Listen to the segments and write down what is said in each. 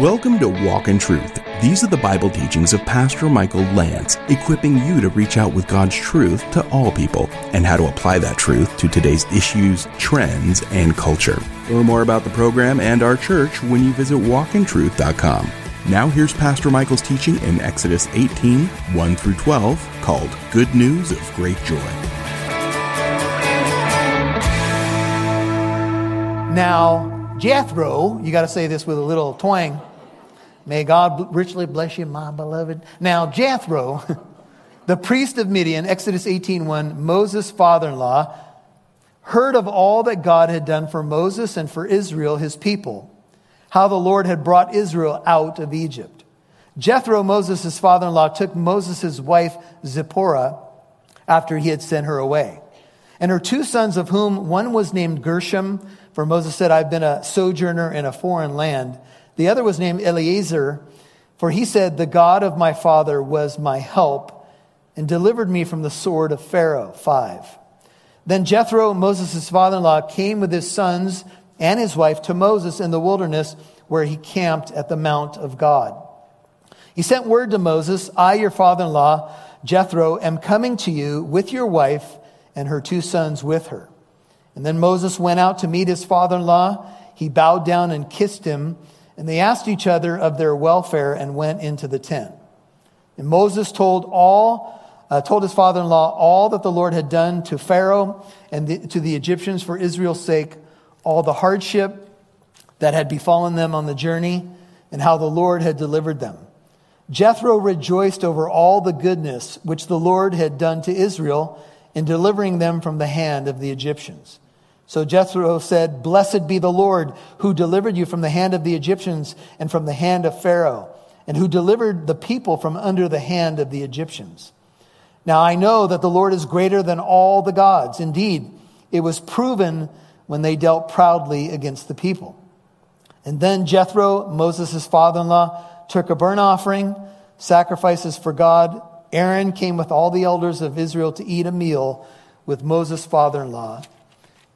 Welcome to Walk in Truth. These are the Bible teachings of Pastor Michael Lance, equipping you to reach out with God's truth to all people and how to apply that truth to today's issues, trends, and culture. Learn more about the program and our church when you visit walkintruth.com. Now here's Pastor Michael's teaching in Exodus 18, 1 through 12, called Good News of Great Joy. Now, Jethro, you got to say this with a little twang. May God richly bless you, my beloved. Now, Jethro, the priest of Midian, Exodus 18:1, Moses' father-in-law, heard of all that God had done for Moses and for Israel, his people, how the Lord had brought Israel out of Egypt. Jethro, Moses' father-in-law, took Moses' wife Zipporah after he had sent her away. And her two sons, of whom one was named Gershom, for Moses said, I've been a sojourner in a foreign land. The other was named Eleazar, for he said, The God of my father was my help and delivered me from the sword of Pharaoh. Five. Then Jethro, Moses' father in law, came with his sons and his wife to Moses in the wilderness where he camped at the Mount of God. He sent word to Moses, I, your father in law, Jethro, am coming to you with your wife and her two sons with her. And then Moses went out to meet his father in law. He bowed down and kissed him, and they asked each other of their welfare and went into the tent. And Moses told all, uh, told his father in law all that the Lord had done to Pharaoh and the, to the Egyptians for Israel's sake, all the hardship that had befallen them on the journey, and how the Lord had delivered them. Jethro rejoiced over all the goodness which the Lord had done to Israel in delivering them from the hand of the Egyptians. So Jethro said, Blessed be the Lord who delivered you from the hand of the Egyptians and from the hand of Pharaoh, and who delivered the people from under the hand of the Egyptians. Now I know that the Lord is greater than all the gods. Indeed, it was proven when they dealt proudly against the people. And then Jethro, Moses' father in law, took a burnt offering, sacrifices for God, Aaron came with all the elders of Israel to eat a meal with Moses' father in law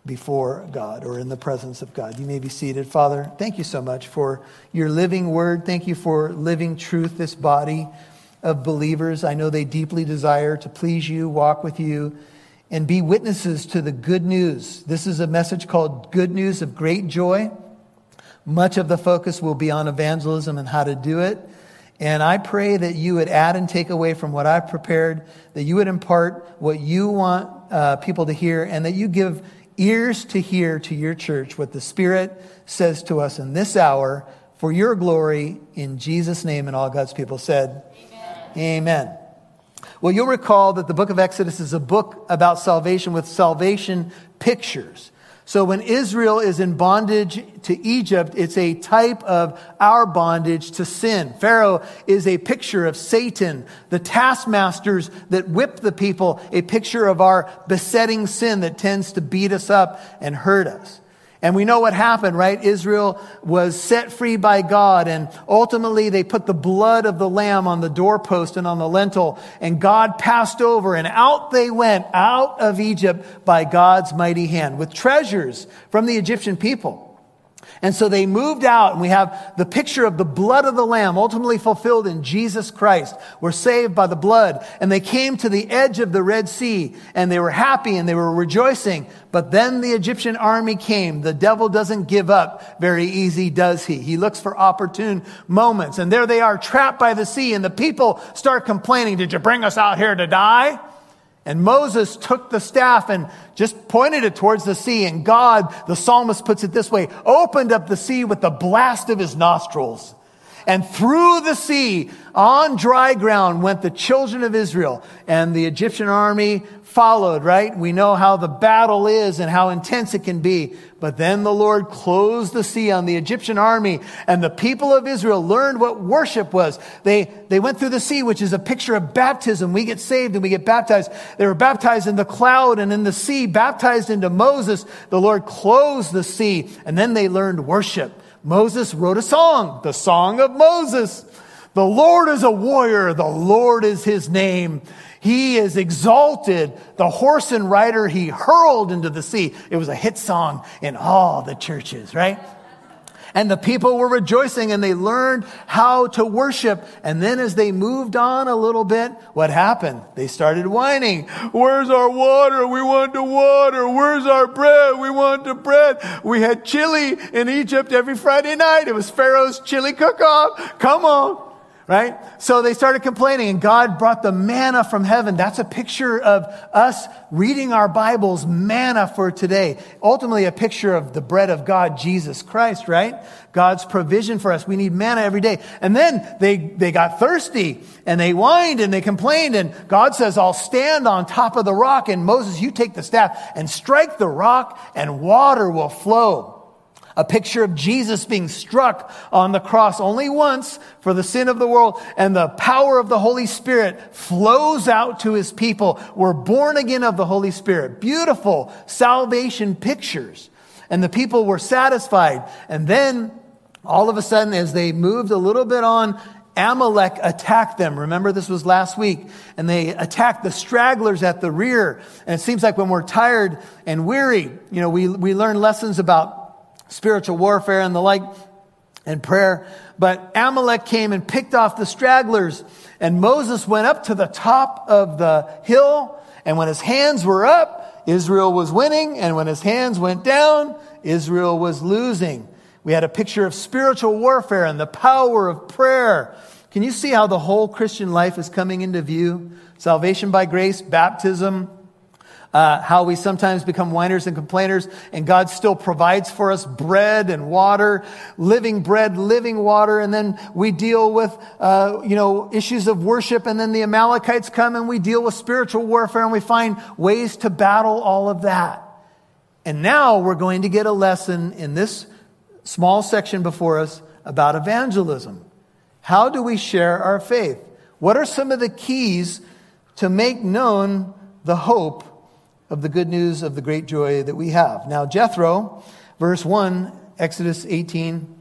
before God or in the presence of God. You may be seated. Father, thank you so much for your living word. Thank you for living truth, this body of believers. I know they deeply desire to please you, walk with you, and be witnesses to the good news. This is a message called Good News of Great Joy. Much of the focus will be on evangelism and how to do it. And I pray that you would add and take away from what I've prepared, that you would impart what you want uh, people to hear, and that you give ears to hear to your church what the Spirit says to us in this hour for your glory in Jesus' name. And all God's people said, Amen. Amen. Well, you'll recall that the book of Exodus is a book about salvation with salvation pictures. So when Israel is in bondage to Egypt, it's a type of our bondage to sin. Pharaoh is a picture of Satan, the taskmasters that whip the people, a picture of our besetting sin that tends to beat us up and hurt us. And we know what happened, right? Israel was set free by God and ultimately they put the blood of the lamb on the doorpost and on the lintel and God passed over and out they went out of Egypt by God's mighty hand with treasures from the Egyptian people. And so they moved out, and we have the picture of the blood of the Lamb ultimately fulfilled in Jesus Christ. We're saved by the blood. And they came to the edge of the Red Sea, and they were happy and they were rejoicing. But then the Egyptian army came. The devil doesn't give up very easy, does he? He looks for opportune moments. And there they are, trapped by the sea, and the people start complaining, Did you bring us out here to die? And Moses took the staff and just pointed it towards the sea. And God, the psalmist puts it this way, opened up the sea with the blast of his nostrils. And through the sea, on dry ground, went the children of Israel. And the Egyptian army followed, right? We know how the battle is and how intense it can be. But then the Lord closed the sea on the Egyptian army and the people of Israel learned what worship was. They, they went through the sea, which is a picture of baptism. We get saved and we get baptized. They were baptized in the cloud and in the sea, baptized into Moses. The Lord closed the sea and then they learned worship. Moses wrote a song, the song of Moses. The Lord is a warrior. The Lord is his name. He is exalted. The horse and rider he hurled into the sea. It was a hit song in all the churches, right? And the people were rejoicing and they learned how to worship. And then as they moved on a little bit, what happened? They started whining. Where's our water? We want the water. Where's our bread? We want the bread. We had chili in Egypt every Friday night. It was Pharaoh's chili cook-off. Come on right? So they started complaining, and God brought the manna from heaven. That's a picture of us reading our Bibles, manna for today. Ultimately, a picture of the bread of God, Jesus Christ, right? God's provision for us. We need manna every day. And then they, they got thirsty, and they whined, and they complained, and God says, I'll stand on top of the rock, and Moses, you take the staff and strike the rock, and water will flow a picture of Jesus being struck on the cross only once for the sin of the world, and the power of the Holy Spirit flows out to his people. We're born again of the Holy Spirit. Beautiful salvation pictures. And the people were satisfied. And then, all of a sudden, as they moved a little bit on, Amalek attacked them. Remember, this was last week. And they attacked the stragglers at the rear. And it seems like when we're tired and weary, you know, we, we learn lessons about spiritual warfare and the like and prayer. But Amalek came and picked off the stragglers and Moses went up to the top of the hill. And when his hands were up, Israel was winning. And when his hands went down, Israel was losing. We had a picture of spiritual warfare and the power of prayer. Can you see how the whole Christian life is coming into view? Salvation by grace, baptism, uh, how we sometimes become whiners and complainers, and God still provides for us bread and water, living bread, living water, and then we deal with, uh, you know, issues of worship, and then the Amalekites come and we deal with spiritual warfare, and we find ways to battle all of that. And now we're going to get a lesson in this small section before us about evangelism. How do we share our faith? What are some of the keys to make known the hope of the good news of the great joy that we have. Now, Jethro, verse 1, Exodus 18,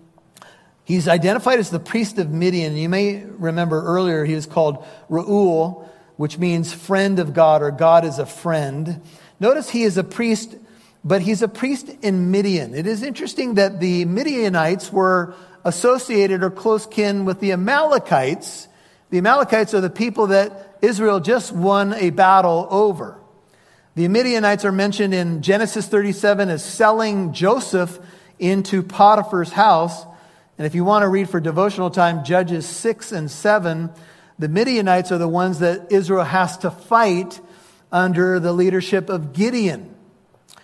he's identified as the priest of Midian. You may remember earlier he was called Reuel, which means friend of God or God is a friend. Notice he is a priest, but he's a priest in Midian. It is interesting that the Midianites were associated or close kin with the Amalekites. The Amalekites are the people that Israel just won a battle over. The Midianites are mentioned in Genesis 37 as selling Joseph into Potiphar's house. And if you want to read for devotional time, Judges 6 and 7, the Midianites are the ones that Israel has to fight under the leadership of Gideon.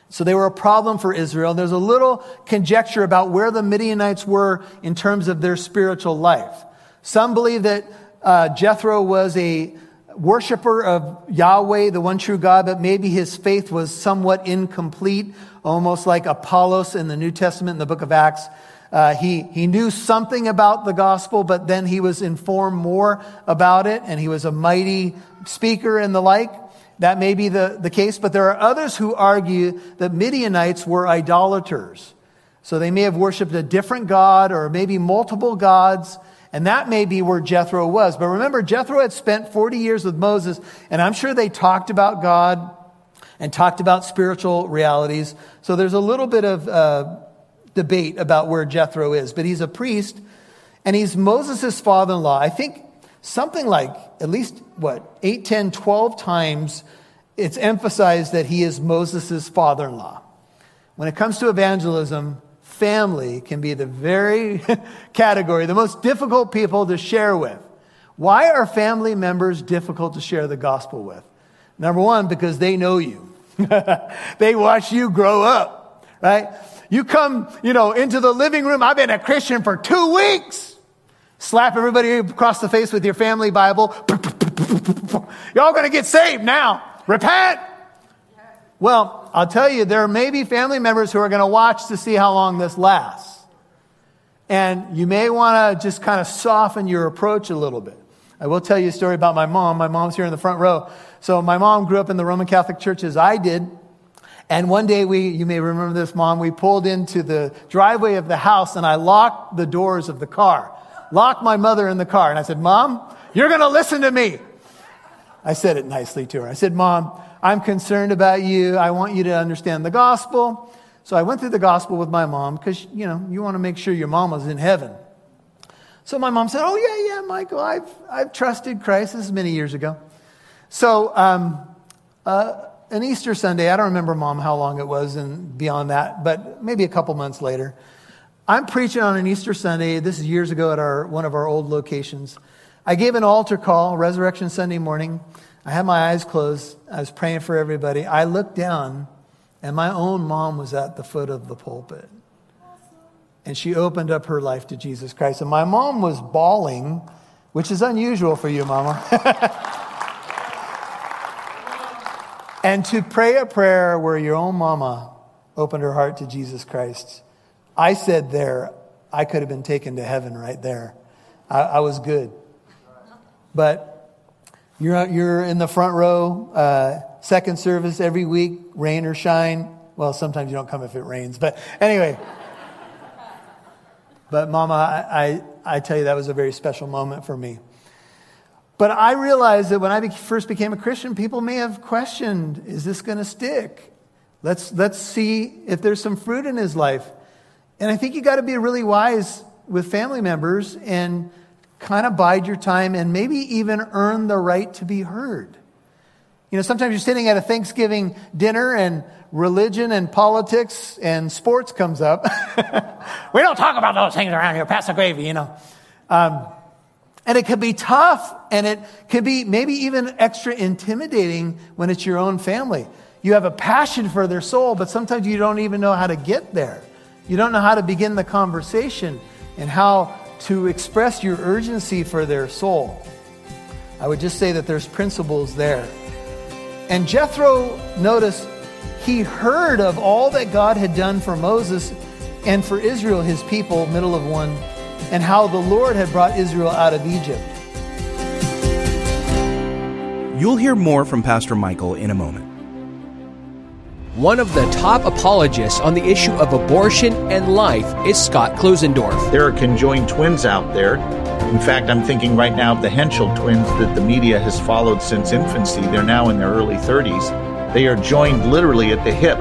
So they were a problem for Israel. There's a little conjecture about where the Midianites were in terms of their spiritual life. Some believe that uh, Jethro was a worshiper of Yahweh, the one true God, but maybe his faith was somewhat incomplete, almost like Apollos in the New Testament in the book of Acts. Uh, he, he knew something about the gospel, but then he was informed more about it, and he was a mighty speaker and the like. That may be the, the case, but there are others who argue that Midianites were idolaters. So they may have worshiped a different God or maybe multiple gods and that may be where Jethro was. But remember, Jethro had spent 40 years with Moses, and I'm sure they talked about God and talked about spiritual realities. So there's a little bit of uh, debate about where Jethro is. But he's a priest, and he's Moses' father in law. I think something like at least, what, 8, 10, 12 times it's emphasized that he is Moses' father in law. When it comes to evangelism, family can be the very category, the most difficult people to share with. Why are family members difficult to share the gospel with? Number one, because they know you. they watch you grow up, right? You come, you know, into the living room. I've been a Christian for two weeks. Slap everybody across the face with your family Bible. Y'all gonna get saved now. Repent. Well, I'll tell you, there may be family members who are going to watch to see how long this lasts. And you may want to just kind of soften your approach a little bit. I will tell you a story about my mom. My mom's here in the front row. So my mom grew up in the Roman Catholic Church as I did. And one day we, you may remember this, mom, we pulled into the driveway of the house and I locked the doors of the car. Locked my mother in the car. And I said, Mom, you're going to listen to me. I said it nicely to her. I said, Mom, I'm concerned about you. I want you to understand the gospel. So I went through the gospel with my mom because, you know, you want to make sure your mama's in heaven. So my mom said, Oh, yeah, yeah, Michael, I've, I've trusted Christ. This is many years ago. So, um, uh, an Easter Sunday, I don't remember, mom, how long it was and beyond that, but maybe a couple months later, I'm preaching on an Easter Sunday. This is years ago at our, one of our old locations. I gave an altar call, Resurrection Sunday morning. I had my eyes closed. I was praying for everybody. I looked down, and my own mom was at the foot of the pulpit and she opened up her life to Jesus Christ. And my mom was bawling, which is unusual for you, mama. and to pray a prayer where your own mama opened her heart to Jesus Christ. I said there, I could have been taken to heaven right there. I, I was good. But you're, you're in the front row, uh, second service every week, rain or shine. Well, sometimes you don't come if it rains. But anyway. But, Mama, I, I, I, tell you, that was a very special moment for me. But I realized that when I first became a Christian, people may have questioned is this going to stick? Let's, let's see if there's some fruit in his life. And I think you got to be really wise with family members and kind of bide your time and maybe even earn the right to be heard. You know, sometimes you're sitting at a Thanksgiving dinner and religion and politics and sports comes up. we don't talk about those things around here. Pass the gravy, you know. Um, and it can be tough and it can be maybe even extra intimidating when it's your own family. You have a passion for their soul, but sometimes you don't even know how to get there. You don't know how to begin the conversation and how to express your urgency for their soul. I would just say that there's principles there. And Jethro, notice, he heard of all that God had done for Moses and for Israel, his people, middle of one, and how the Lord had brought Israel out of Egypt. You'll hear more from Pastor Michael in a moment. One of the top apologists on the issue of abortion and life is Scott Klusendorf. There are conjoined twins out there. In fact, I'm thinking right now of the Hensel twins that the media has followed since infancy. They're now in their early 30s. They are joined literally at the hip.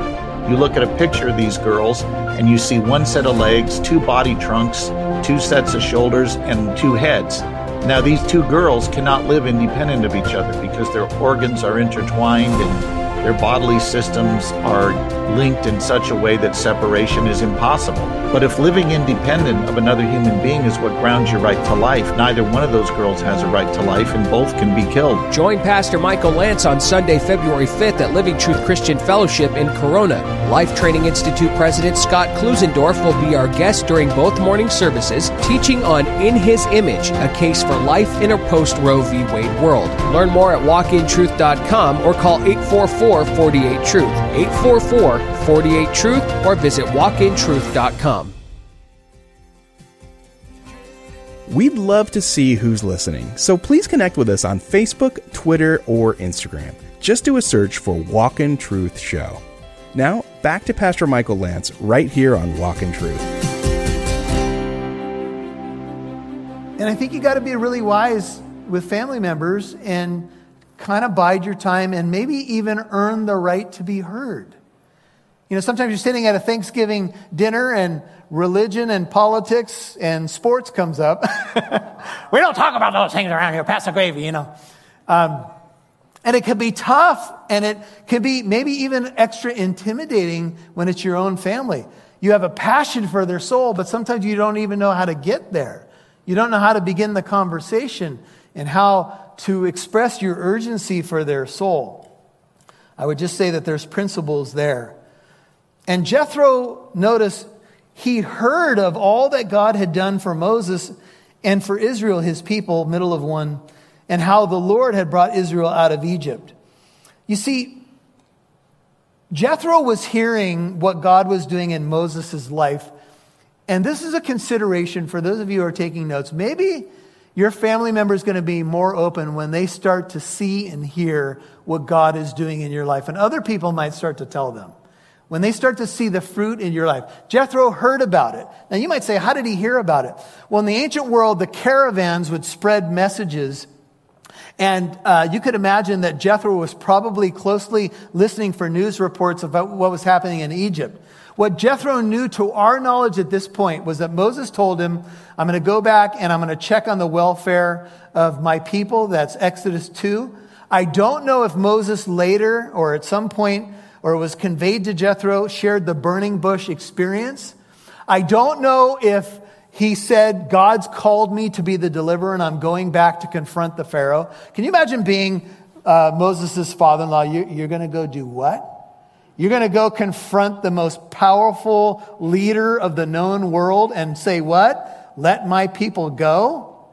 You look at a picture of these girls and you see one set of legs, two body trunks, two sets of shoulders, and two heads. Now, these two girls cannot live independent of each other because their organs are intertwined and their bodily systems are linked in such a way that separation is impossible. But if living independent of another human being is what grounds your right to life, neither one of those girls has a right to life and both can be killed. Join Pastor Michael Lance on Sunday, February 5th at Living Truth Christian Fellowship in Corona. Life Training Institute President Scott Klusendorf will be our guest during both morning services, teaching on In His Image, a case for life in a post Roe v. Wade world. Learn more at walkintruth.com or call 844 48 Truth. 844 48 Truth or visit walkintruth.com. We'd love to see who's listening, so please connect with us on Facebook, Twitter, or Instagram. Just do a search for Walk in Truth Show. Now, back to Pastor Michael Lance right here on Walk in Truth. And I think you got to be really wise with family members and kind of bide your time and maybe even earn the right to be heard. You know, sometimes you're sitting at a Thanksgiving dinner and religion and politics and sports comes up. we don't talk about those things around here. Pass the gravy, you know. Um, and it can be tough and it can be maybe even extra intimidating when it's your own family. You have a passion for their soul, but sometimes you don't even know how to get there. You don't know how to begin the conversation and how to express your urgency for their soul. I would just say that there's principles there. And Jethro, notice, he heard of all that God had done for Moses and for Israel, his people, middle of one, and how the Lord had brought Israel out of Egypt. You see, Jethro was hearing what God was doing in Moses' life. And this is a consideration for those of you who are taking notes. Maybe your family member is going to be more open when they start to see and hear what God is doing in your life. And other people might start to tell them when they start to see the fruit in your life. Jethro heard about it. Now you might say, how did he hear about it? Well, in the ancient world, the caravans would spread messages. And uh, you could imagine that Jethro was probably closely listening for news reports about what was happening in Egypt. What Jethro knew to our knowledge at this point was that Moses told him, I'm going to go back and I'm going to check on the welfare of my people. That's Exodus 2. I don't know if Moses later or at some point or was conveyed to Jethro shared the burning bush experience. I don't know if he said, God's called me to be the deliverer and I'm going back to confront the Pharaoh. Can you imagine being uh, Moses' father in law? You, you're going to go do what? You're going to go confront the most powerful leader of the known world and say, What? Let my people go?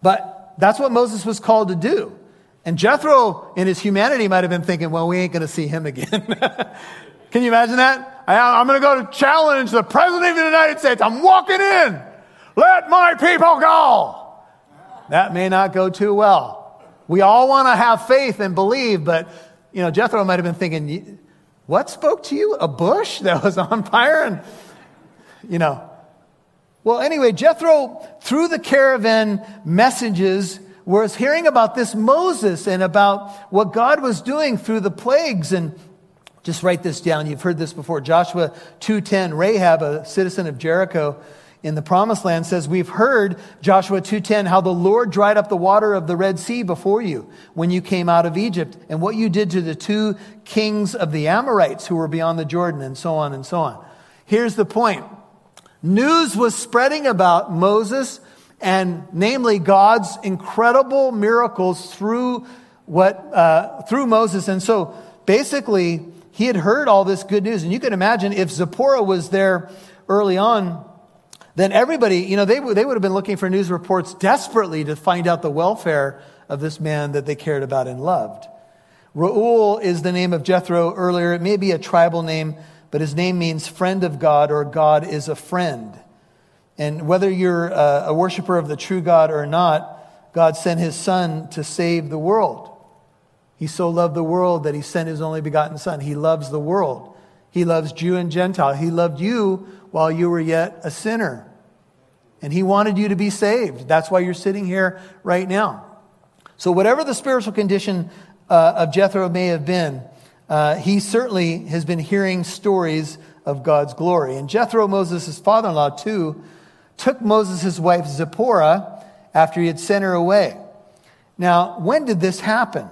But that's what Moses was called to do. And Jethro, in his humanity, might have been thinking, Well, we ain't going to see him again. Can you imagine that? I, am going to go to challenge the President of the United States. I'm walking in. Let my people go. That may not go too well. We all want to have faith and believe, but, you know, Jethro might have been thinking, what spoke to you? A bush that was on fire? And, you know. Well, anyway, Jethro, through the caravan messages, was hearing about this Moses and about what God was doing through the plagues. And just write this down. You've heard this before. Joshua 2.10, Rahab, a citizen of Jericho, in the promised land says, We've heard, Joshua 2.10, how the Lord dried up the water of the Red Sea before you when you came out of Egypt, and what you did to the two kings of the Amorites who were beyond the Jordan, and so on and so on. Here's the point. News was spreading about Moses and namely God's incredible miracles through what, uh, through Moses. And so basically, he had heard all this good news. And you can imagine if Zipporah was there early on, then everybody, you know, they, they would have been looking for news reports desperately to find out the welfare of this man that they cared about and loved. Reuel is the name of Jethro earlier. It may be a tribal name, but his name means friend of God or God is a friend. And whether you're a worshiper of the true God or not, God sent his son to save the world. He so loved the world that he sent his only begotten son. He loves the world. He loves Jew and Gentile. He loved you while you were yet a sinner. And he wanted you to be saved. That's why you're sitting here right now. So, whatever the spiritual condition uh, of Jethro may have been, uh, he certainly has been hearing stories of God's glory. And Jethro, Moses' father in law, too, took Moses' wife Zipporah after he had sent her away. Now, when did this happen?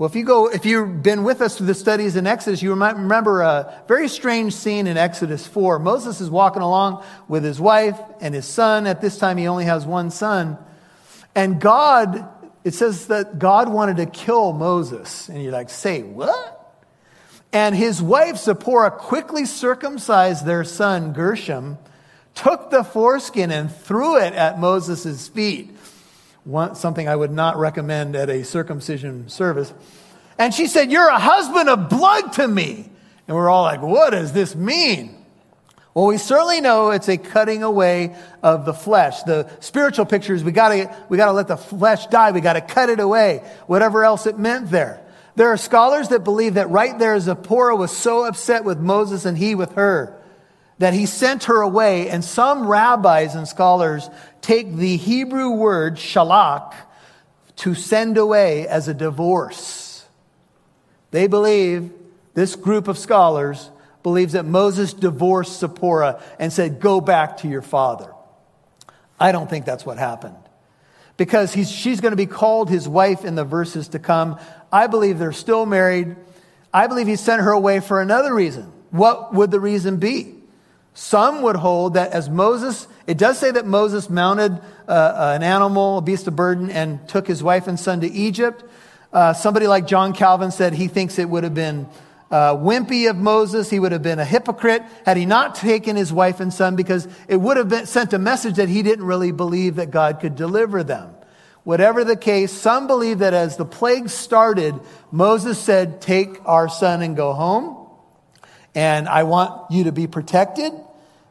Well, if you go, if you've been with us through the studies in Exodus, you might remember a very strange scene in Exodus 4. Moses is walking along with his wife and his son. At this time, he only has one son. And God, it says that God wanted to kill Moses. And you're like, say what? And his wife, Zipporah, quickly circumcised their son, Gershom, took the foreskin and threw it at Moses' feet one, something I would not recommend at a circumcision service. And she said, You're a husband of blood to me. And we're all like, What does this mean? Well, we certainly know it's a cutting away of the flesh. The spiritual pictures, we gotta, we gotta let the flesh die. We gotta cut it away. Whatever else it meant there. There are scholars that believe that right there Zipporah was so upset with Moses and he with her that he sent her away. And some rabbis and scholars take the Hebrew word shalach to send away as a divorce. They believe, this group of scholars believes that Moses divorced Zipporah and said, Go back to your father. I don't think that's what happened. Because she's going to be called his wife in the verses to come. I believe they're still married. I believe he sent her away for another reason. What would the reason be? Some would hold that as Moses, it does say that Moses mounted uh, uh, an animal, a beast of burden, and took his wife and son to Egypt. Uh, somebody like John Calvin said he thinks it would have been uh, wimpy of Moses. He would have been a hypocrite had he not taken his wife and son because it would have been, sent a message that he didn't really believe that God could deliver them. Whatever the case, some believe that as the plague started, Moses said, Take our son and go home and I want you to be protected,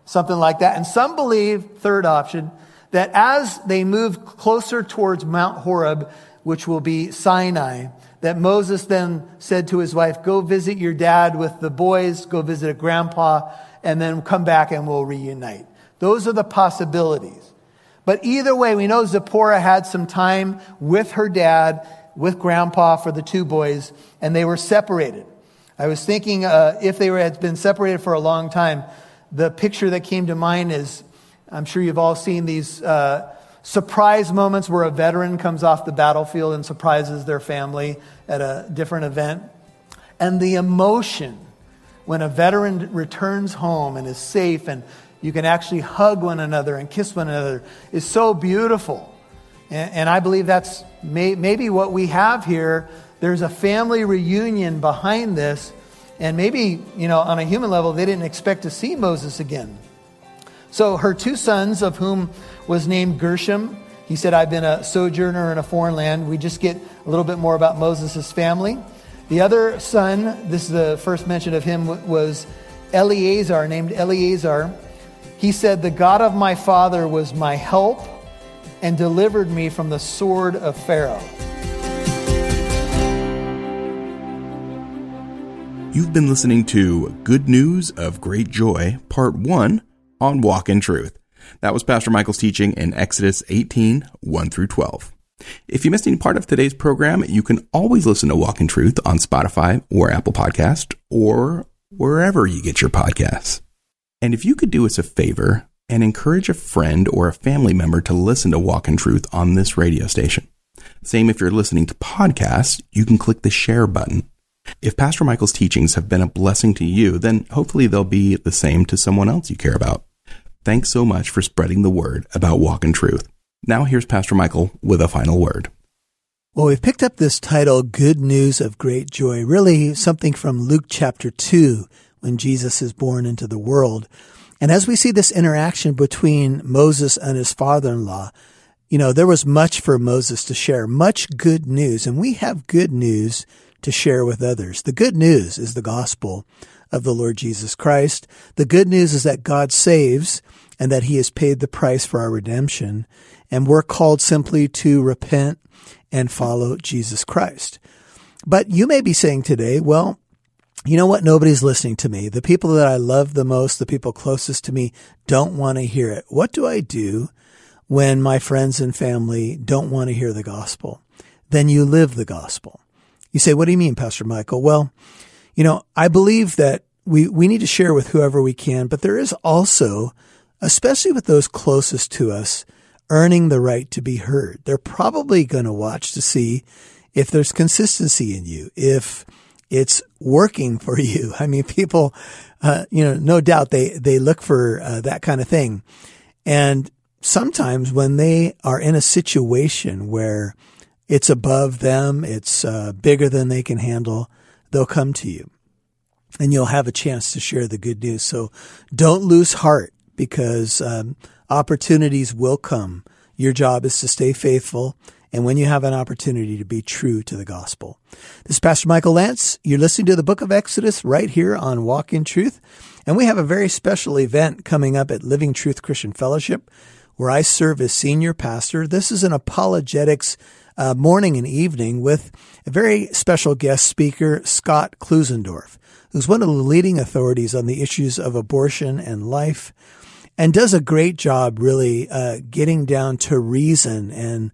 something like that. And some believe, third option, that as they move closer towards Mount Horeb, which will be Sinai, that Moses then said to his wife, Go visit your dad with the boys, go visit a grandpa, and then come back and we'll reunite. Those are the possibilities. But either way, we know Zipporah had some time with her dad, with grandpa for the two boys, and they were separated. I was thinking uh, if they were, had been separated for a long time, the picture that came to mind is I'm sure you've all seen these uh, surprise moments where a veteran comes off the battlefield and surprises their family at a different event. And the emotion when a veteran returns home and is safe and you can actually hug one another and kiss one another is so beautiful. And, and I believe that's may, maybe what we have here. There's a family reunion behind this. And maybe, you know, on a human level, they didn't expect to see Moses again. So her two sons, of whom was named Gershom, he said, I've been a sojourner in a foreign land. We just get a little bit more about Moses' family. The other son, this is the first mention of him, was Eleazar, named Eleazar. He said, The God of my father was my help and delivered me from the sword of Pharaoh. You've been listening to Good News of Great Joy, Part 1 on Walk in Truth. That was Pastor Michael's teaching in Exodus 18 1 through 12. If you missed any part of today's program, you can always listen to Walk in Truth on Spotify or Apple Podcast or wherever you get your podcasts. And if you could do us a favor and encourage a friend or a family member to listen to Walk in Truth on this radio station. Same if you're listening to podcasts, you can click the share button. If Pastor Michael's teachings have been a blessing to you, then hopefully they'll be the same to someone else you care about. Thanks so much for spreading the word about Walk in Truth. Now here's Pastor Michael with a final word. Well, we've picked up this title, Good News of Great Joy, really something from Luke chapter 2 when Jesus is born into the world. And as we see this interaction between Moses and his father-in-law, you know, there was much for Moses to share, much good news, and we have good news to share with others. The good news is the gospel of the Lord Jesus Christ. The good news is that God saves and that he has paid the price for our redemption. And we're called simply to repent and follow Jesus Christ. But you may be saying today, well, you know what? Nobody's listening to me. The people that I love the most, the people closest to me don't want to hear it. What do I do when my friends and family don't want to hear the gospel? Then you live the gospel. You say, what do you mean, Pastor Michael? Well, you know, I believe that we, we need to share with whoever we can, but there is also, especially with those closest to us, earning the right to be heard. They're probably going to watch to see if there's consistency in you, if it's working for you. I mean, people, uh, you know, no doubt they, they look for uh, that kind of thing. And sometimes when they are in a situation where it's above them, it's uh, bigger than they can handle, they'll come to you and you'll have a chance to share the good news. So don't lose heart because um, opportunities will come. Your job is to stay faithful and when you have an opportunity to be true to the gospel. This is Pastor Michael Lance. You're listening to the book of Exodus right here on Walk in Truth. And we have a very special event coming up at Living Truth Christian Fellowship where I serve as senior pastor. This is an apologetics uh, morning and evening with a very special guest speaker, Scott Klusendorf, who's one of the leading authorities on the issues of abortion and life and does a great job really uh, getting down to reason and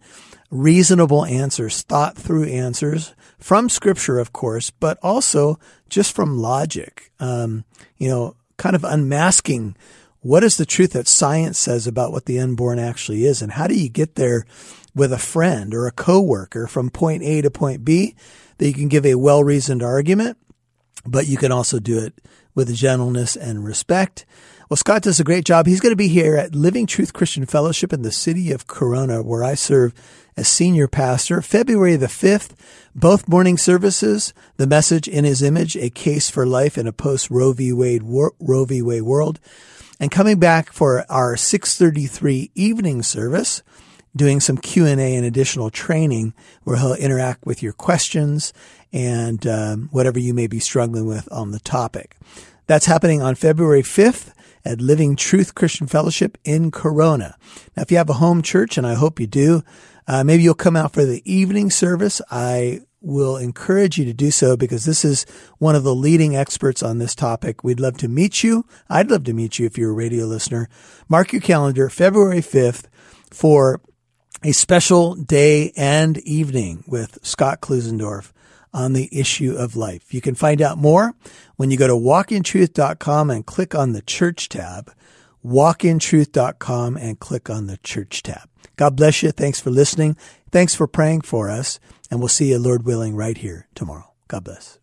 reasonable answers, thought through answers from scripture, of course, but also just from logic. Um, you know, kind of unmasking what is the truth that science says about what the unborn actually is, and how do you get there with a friend or a coworker from point A to point B that you can give a well reasoned argument, but you can also do it with gentleness and respect. Well, Scott does a great job. He's going to be here at Living Truth Christian Fellowship in the city of Corona, where I serve as senior pastor. February the 5th, both morning services, the message in his image, a case for life in a post Roe v. Wade, Roe v. Wade world. And coming back for our 633 evening service, doing some Q&A and additional training where he'll interact with your questions and um, whatever you may be struggling with on the topic. That's happening on February 5th at Living Truth Christian Fellowship in Corona. Now, if you have a home church, and I hope you do, uh, maybe you'll come out for the evening service. I will encourage you to do so because this is one of the leading experts on this topic. We'd love to meet you. I'd love to meet you if you're a radio listener. Mark your calendar, February 5th for a special day and evening with Scott Klusendorf on the issue of life. You can find out more when you go to walkintruth.com and click on the church tab, walkintruth.com and click on the church tab. God bless you. Thanks for listening. Thanks for praying for us. And we'll see you, Lord willing, right here tomorrow. God bless.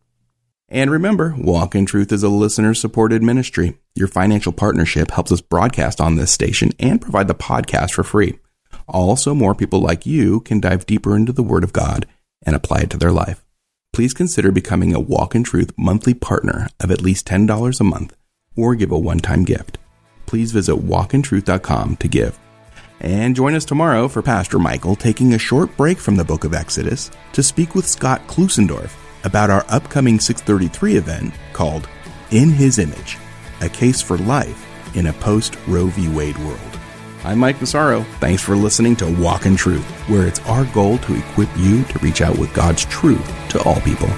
And remember, Walk in Truth is a listener supported ministry. Your financial partnership helps us broadcast on this station and provide the podcast for free. Also, more people like you can dive deeper into the Word of God and apply it to their life. Please consider becoming a Walk in Truth monthly partner of at least $10 a month or give a one time gift. Please visit walkintruth.com to give. And join us tomorrow for Pastor Michael taking a short break from the book of Exodus to speak with Scott Klusendorf about our upcoming 633 event called In His Image, a case for life in a post Roe v. Wade world. I'm Mike Massaro. Thanks for listening to Walk in Truth, where it's our goal to equip you to reach out with God's truth to all people.